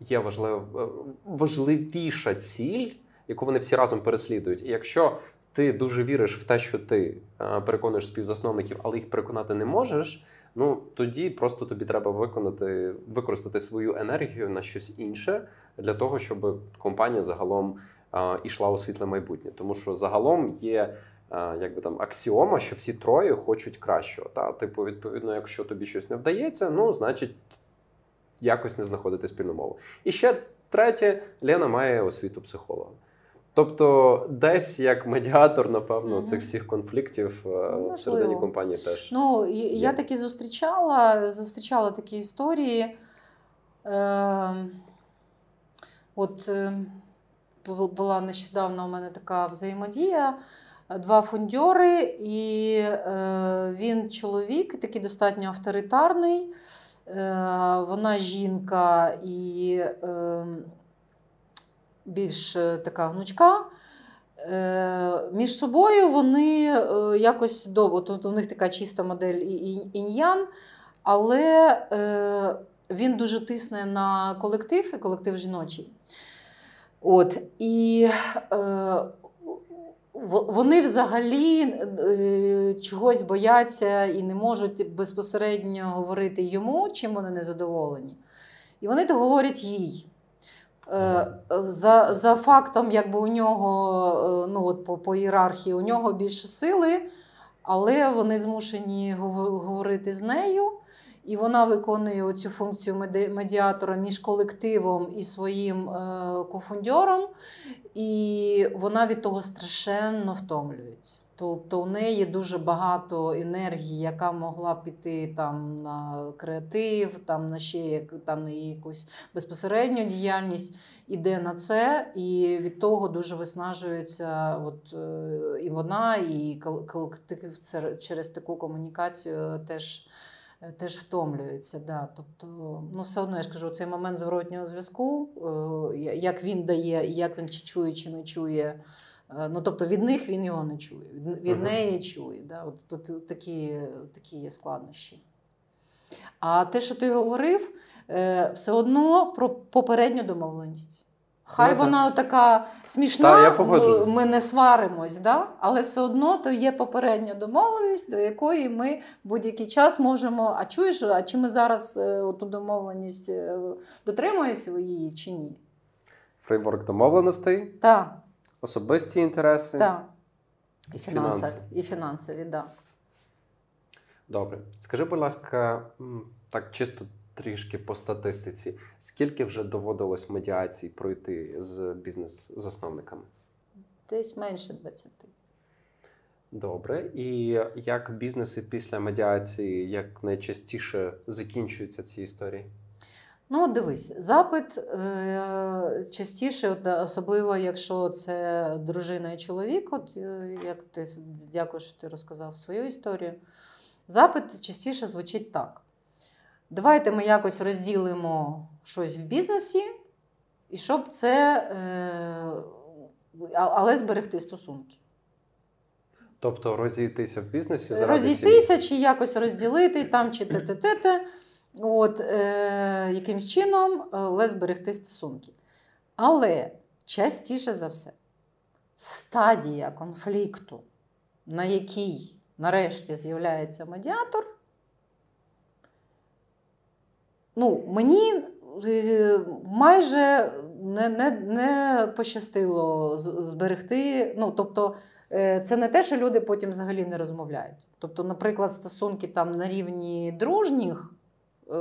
є важлив, е, важливіша ціль, яку вони всі разом переслідують. І якщо ти дуже віриш в те, що ти е, переконуєш співзасновників, але їх переконати не можеш. Ну тоді просто тобі треба виконати, використати свою енергію на щось інше для того, щоб компанія загалом а, ішла у світле майбутнє. Тому що загалом є а, якби там аксіома, що всі троє хочуть кращого. Та типу, відповідно, якщо тобі щось не вдається, ну значить якось не знаходити спільну мову. І ще третє, Лена має освіту психолога. Тобто, десь як медіатор, напевно, Мгм. цих всіх конфліктів е, Можливо. всередині компанії теж. Ну, Є. я таки зустрічала, зустрічала такі історії. Е, от е, була нещодавно у мене така взаємодія. Два фондьори, і е, він чоловік, такий достатньо авторитарний. Е, вона жінка і е, більш е, така гнучка. Між собою вони якось довго. Тут у них така чиста модель і- і- інь-ян, але він дуже тисне на колектив, і колектив жіночий. От, і е, вони взагалі е, чогось бояться і не можуть безпосередньо говорити йому, чим вони не задоволені. І вони то говорять їй. Е, За, за фактом, якби у нього, е, ну от по, по ієрархії, у нього більше сили, але вони змушені говорити з нею, і вона виконує цю функцію медіатора між колективом і своїм е, кофундьором, і вона від того страшенно втомлюється. Тобто у неї дуже багато енергії, яка могла піти там на креатив, там на ще там на якусь безпосередню діяльність, іде на це, і від того дуже виснажується от, е, і вона, і колектив через таку комунікацію теж. Е, Теж втомлюється, да. Тобто, ну все одно я ж кажу, цей момент зворотнього зв'язку, е, як він дає, як він чи чує, чи не чує. Е, Ну, тобто від них він його не чує, від, неї чує. Да? От тут такі, такі є складнощі. А те, що ти говорив, все одно про попередню домовленість. Хай Ну, так. вона така смішна, Та, я погоджуюсь. ми не сваримось, да? але все одно то є попередня домовленість, до якої ми будь-який час можемо. А чуєш, а чи ми зараз е, ту домовленість е, дотримуємося її чи ні? Фреймворк домовленостей, Так, особисті інтереси. так. І Фінанси. фінансові, і фінансові, так. Да. Добре. Скажи, будь ласка, так чисто трішки по статистиці, скільки вже доводилось медіацій пройти з бізнес-засновниками? Десь менше 20. Добре. І як бізнеси після медіації як найчастіше закінчуються ці історії? Ну, дивись, запит е, частіше, особливо якщо це дружина і чоловік, от е, як ти дякую, що ти розказав свою історію. Запит частіше звучить так: давайте ми якось розділимо щось в бізнесі, і щоб це, е, але зберегти стосунки. Тобто розійтися в бізнесі заради Розійтися чи якось розділити там, чи те-те-те-те, от, е, якимсь чином, але зберегти стосунки. Але частіше за все, стадія конфлікту, на якій нарешті з'являється медіатор, ну, мені е, майже не, не, не пощастило зберегти. Ну, тобто, е, це не те, що люди потім взагалі не розмовляють. Тобто, наприклад, стосунки там на рівні дружніх. е,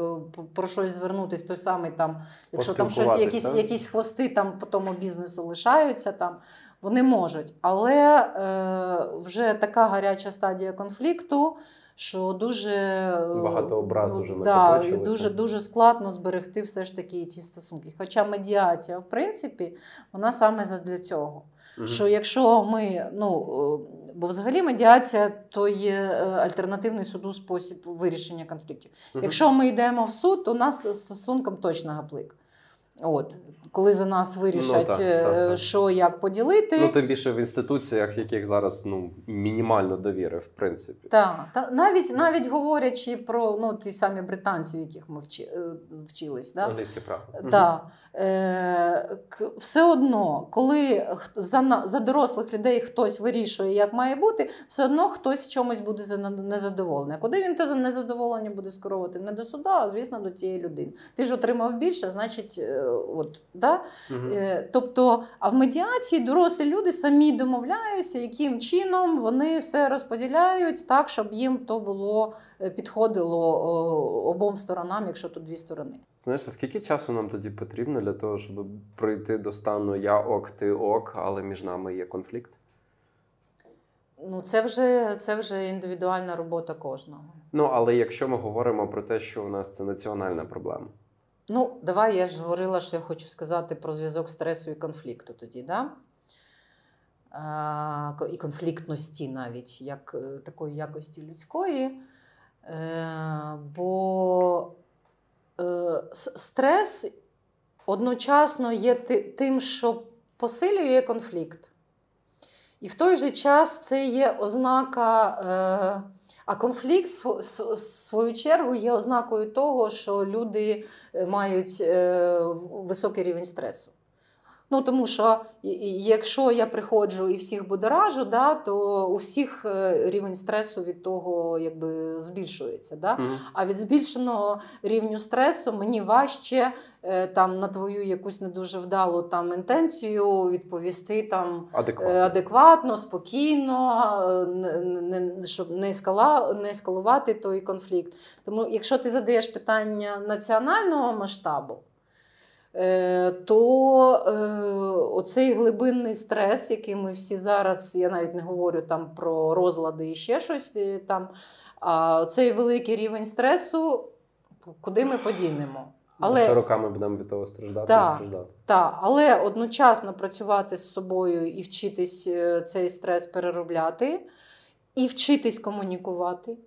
Про щось звернутись, той самий там, якщо там щось, якісь, так? якісь хвости там по тому бізнесу лишаються, там вони можуть. Але е, вже така гаряча стадія конфлікту, що дуже е, Багато образ уже да, і дуже дуже складно зберегти все ж таки ці стосунки. Хоча медіація, в принципі, вона саме задля цього. Мгм. Що якщо ми, ну е, бо взагалі медіація то є е, альтернативний суду спосіб вирішення конфліктів. Мгм. Якщо ми йдемо в суд, то у нас стосунком точно гаплик. От, коли за нас вирішать, так, е, так, так. що як поділити. Ну, тим більше в інституціях, яких зараз ну, мінімально довіри, в принципі. Так, та навіть навіть говорячи про ну, ті самі британці, в яких ми вчи, е, вчились, да? Англійське право. Мгм. Да. Е, все одно, коли за, за дорослих людей хтось вирішує, як має бути, все одно хтось в чомусь буде за- незадоволений. Куди він те за незадоволення буде скеровувати? Не до суда, а звісно, до тієї людини. Ти ж отримав більше, значить, е, от, да? Е, Тобто, а в медіації дорослі люди самі домовляються, яким чином вони все розподіляють так, щоб їм то було е, підходило обом сторонам, якщо тут дві сторони. Знаєш, а скільки часу нам тоді потрібно для того, щоб прийти до стану я ок, ти ок, але між нами є конфлікт? Ну, це вже, це вже індивідуальна робота кожного. Ну, але якщо ми говоримо про те, що у нас це національна проблема. Ну, давай я ж говорила, що я хочу сказати про зв'язок стресу і конфлікту тоді, да? І конфліктності навіть, як е, такої якості людської. Е, бо е, стрес одночасно є тим, що посилює конфлікт. І в той же час це є ознака. А конфлікт, в свою чергу, є ознакою того, що люди е, мають е, високий рівень стресу. Ну, тому що якщо я приходжу і всіх будоражу, да, то у всіх е, рівень стресу від того якби збільшується. Да? Мгм. А від збільшеного рівню стресу мені важче е, там, на твою якусь не дуже вдалу там, інтенцію відповісти там, Адекватно. Е, адекватно, спокійно, е, не, не, щоб не, ескала, не ескалувати той конфлікт. Тому, якщо ти задаєш питання національного масштабу, то е, оцей глибинний стрес, який ми всі зараз, я навіть не говорю там про розлади і ще щось е, там, а цей великий рівень стресу, куди ми подінемо? Але... Але- Що роками будемо від того страждати Так. і страждати. Так, але одночасно працювати з собою і вчитись е, цей стрес переробляти, і вчитись комунікувати.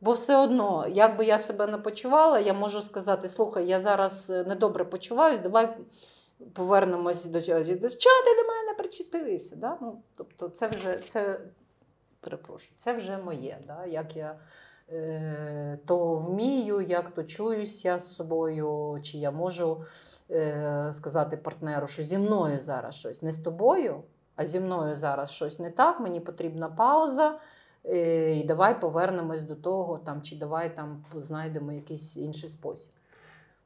Бо все одно, як би я себе не почувала, я можу сказати: слухай, я зараз е, недобре почуваюсь, давай повернемось до чого. Чого ти до мене причепився? Да? Ну, тобто, це вже це, перепрошую, це вже моє, да? як я е, то вмію, як то чуюсь я з собою, чи я можу е, сказати партнеру, що зі мною зараз щось не з тобою, а зі мною зараз щось не так, мені потрібна пауза. Е, І давай повернемось до того, там, чи давай там знайдемо якийсь інший спосіб.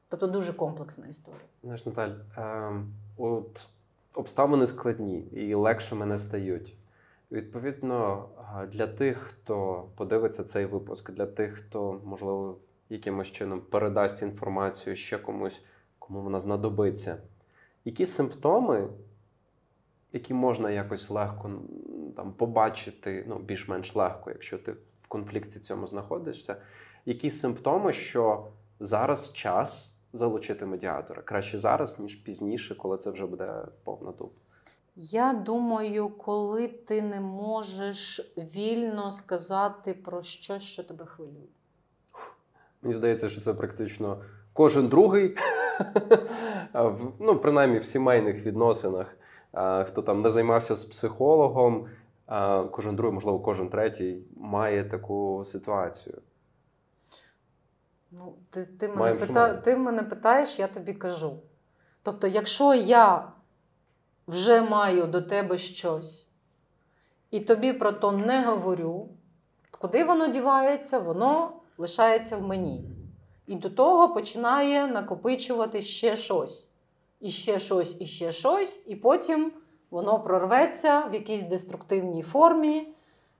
Тобто дуже комплексна історія. Знаєш, Наталь, е, от обставини складні і легшими не стають. Відповідно, для тих, хто подивиться цей випуск, для тих, хто, можливо, якимось чином передасть інформацію ще комусь, кому вона знадобиться. Які симптоми, які можна якось легко там, побачити, ну, більш-менш легко, якщо ти в конфлікті цьому знаходишся, які симптоми, що зараз час залучити медіатора? Краще зараз, ніж пізніше, коли це вже буде повна дупа. Я думаю, коли ти не можеш вільно сказати про щось, що тебе хвилює. Мені здається, що це практично кожен другий, *laughs* ну, принаймні в сімейних відносинах, хто там не займався з психологом, кожен другий, можливо, кожен третій має таку ситуацію. Ну, ти, ти, мене Маємо, пита... ти мене питаєш, я тобі кажу. Тобто, якщо я вже маю до тебе щось, і тобі про то не говорю, куди воно дівається, воно лишається в мені. І до того починає накопичувати ще щось. І ще щось, і ще щось, і потім воно прорветься в якійсь деструктивній формі.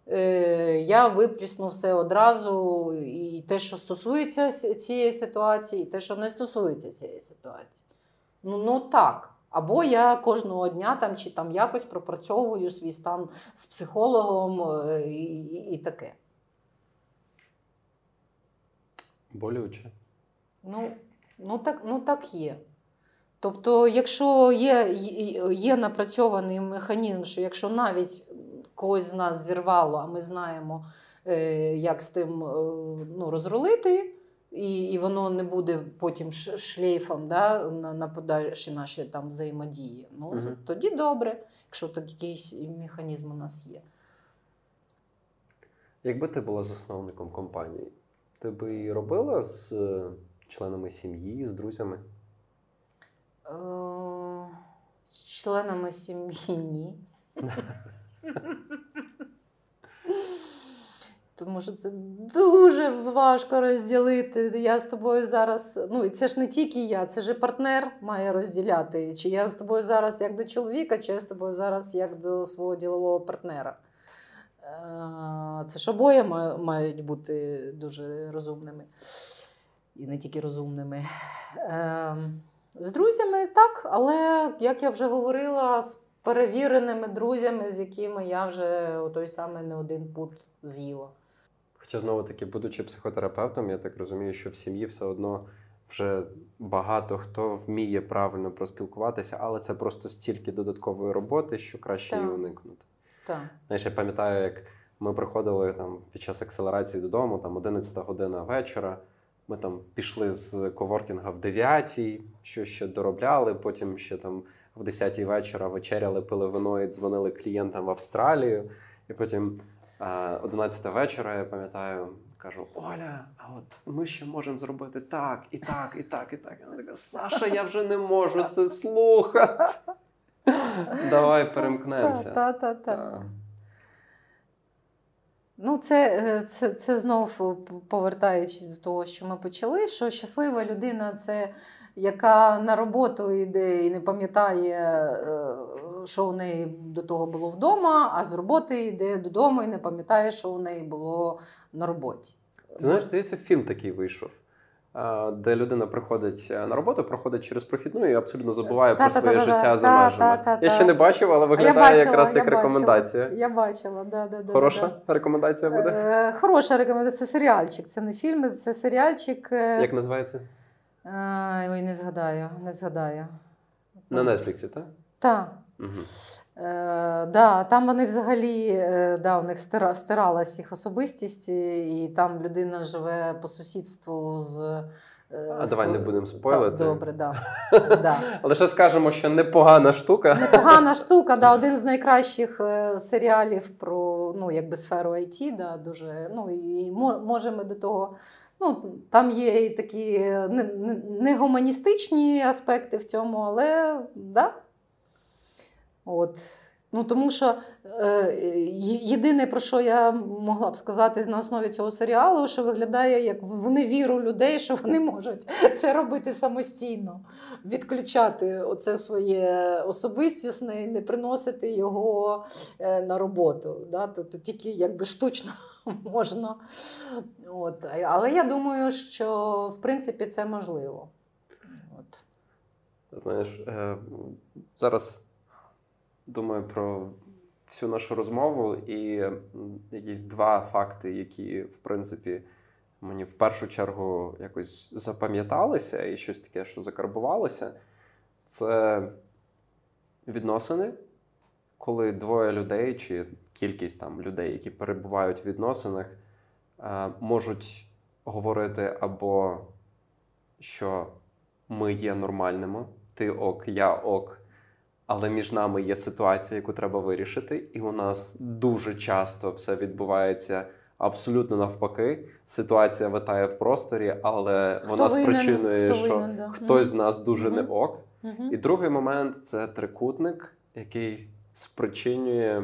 Е, я виплісну все одразу, і те, що стосується цієї ситуації, і те, що не стосується цієї ситуації. Ну, ну так. Або я кожного дня там чи там якось пропрацьовую свій стан з психологом е, і, і, і таке. Болюче. Ну, ну, так, ну так є. Тобто, якщо є, є- напрацьований механізм, що якщо навіть когось з нас зірвало, а ми знаємо, е, як з тим е, ну, розрулити, і, і воно не буде потім шлейфом да, на, на подальші наші там взаємодії. Ну, Мгм. тоді добре, якщо такий механізм у нас є. Якби ти була засновником компанії, ти би її робила з е, членами сім'ї, з друзями? З членами сім'ї ні. Тому що це дуже важко розділити. Я з тобою зараз. Ну, і це ж не тільки я, це ж партнер має розділяти. Чи я з тобою зараз як до чоловіка, чи я з тобою зараз як до свого ділового партнера. Е, Це ж обоє мають бути дуже розумними. І не тільки розумними. З друзями так, але як я вже говорила, з перевіреними друзями, з якими я вже той самий не один пут з'їла. Хоча знову таки, будучи психотерапевтом, я так розумію, що в сім'ї все одно вже багато хто вміє правильно проспілкуватися, але це просто стільки додаткової роботи, що краще її уникнути. Так. Знаєш, я пам'ятаю, як ми приходили там під час акселерації додому, там 11 година вечора. Ми там пішли з коворкінга в 9, що ще доробляли, потім ще там в 10 вечора вечеряли, пили вино і дзвонили клієнтам в Австралію. І потім а, 11 вечора, я пам'ятаю, кажу: Оля, а от ми ще можемо зробити так, і так, і так, і так. І вона така, Саша, я вже не можу це слухати. *laughs* Давай перемкнемося. Та, та, та, та. Так. Ну, це, е, це, це знов повертаючись до того, що ми почали, що щаслива людина це яка на роботу йде і не пам'ятає, е, що у неї до того було вдома, а з роботи йде додому і не пам'ятає, що у неї було на роботі. Ти знаєш, здається, фільм такий вийшов, де людина приходить е, на роботу, проходить через прохідну і абсолютно забуває про своє життя за межами. Я ще не бачив, але виглядає якраз як рекомендація. Я бачила, да, да, да, Хороша рекомендація буде. Е, Хороша рекомендація. Це серіальчик. Це не фільм, це серіальчик. е, Як називається? Ой, не згадаю, не згадаю. На Нетфліксі, так? Так. Угу. Е, да, там вони взагалі е, да, у них стира, стиралась їх особистість, і, і там людина живе по сусідству з. е, А давай не будемо Так, добре, да. *laughs* да. Лише скажемо, що непогана штука. Непогана *laughs* штука, да, один з найкращих серіалів про ну, якби сферу IT, да, дуже, ну, і може ми до того. Ну, Там є і такі не, не, не аспекти в цьому, але да. От. Ну, Тому що е, єдине, про що я могла б сказати на основі цього серіалу, що виглядає як в невіру людей, що вони можуть це робити самостійно, відключати оце своє особистісне і не приносити його е, на роботу. Да? Тобто тільки якби штучно *laughs* можна. От. Але я думаю, що в принципі це можливо. От. Знаєш, е, зараз думаю про всю нашу розмову і якісь два факти, які, в принципі, мені в першу чергу якось запам'яталися і щось таке, що закарбувалося, це відносини, коли двоє людей чи кількість там людей, які перебувають в відносинах, е, можуть говорити або що ми є нормальними, ти ок, я ок. Але між нами є ситуація, яку треба вирішити, і у нас дуже часто все відбувається абсолютно навпаки. Ситуація витає в просторі, але хто вона винен, спричинує, хто що винен, да. хтось з нас дуже Мгм. не ок. Угу. І другий момент це трикутник, який спричинює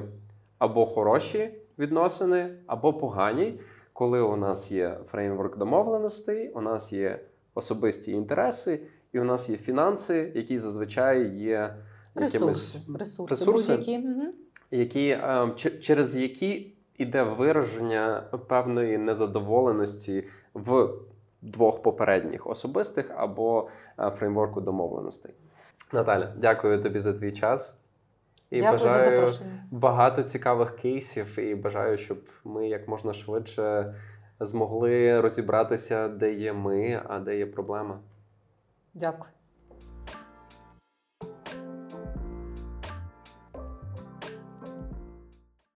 або хороші відносини, або погані, коли у нас є фреймворк домовленостей, у нас є особисті інтереси, і у нас є фінанси, які зазвичай є Ресурси, ресурси, ресурси? які е, через які іде вираження певної незадоволеності в двох попередніх особистих або е, фреймворку домовленостей. Наталя, дякую тобі за твій час. І Дякую за бажаю запрошення. багато цікавих кейсів, і бажаю, щоб ми як можна швидше змогли розібратися, де є ми, а де є проблема. Дякую.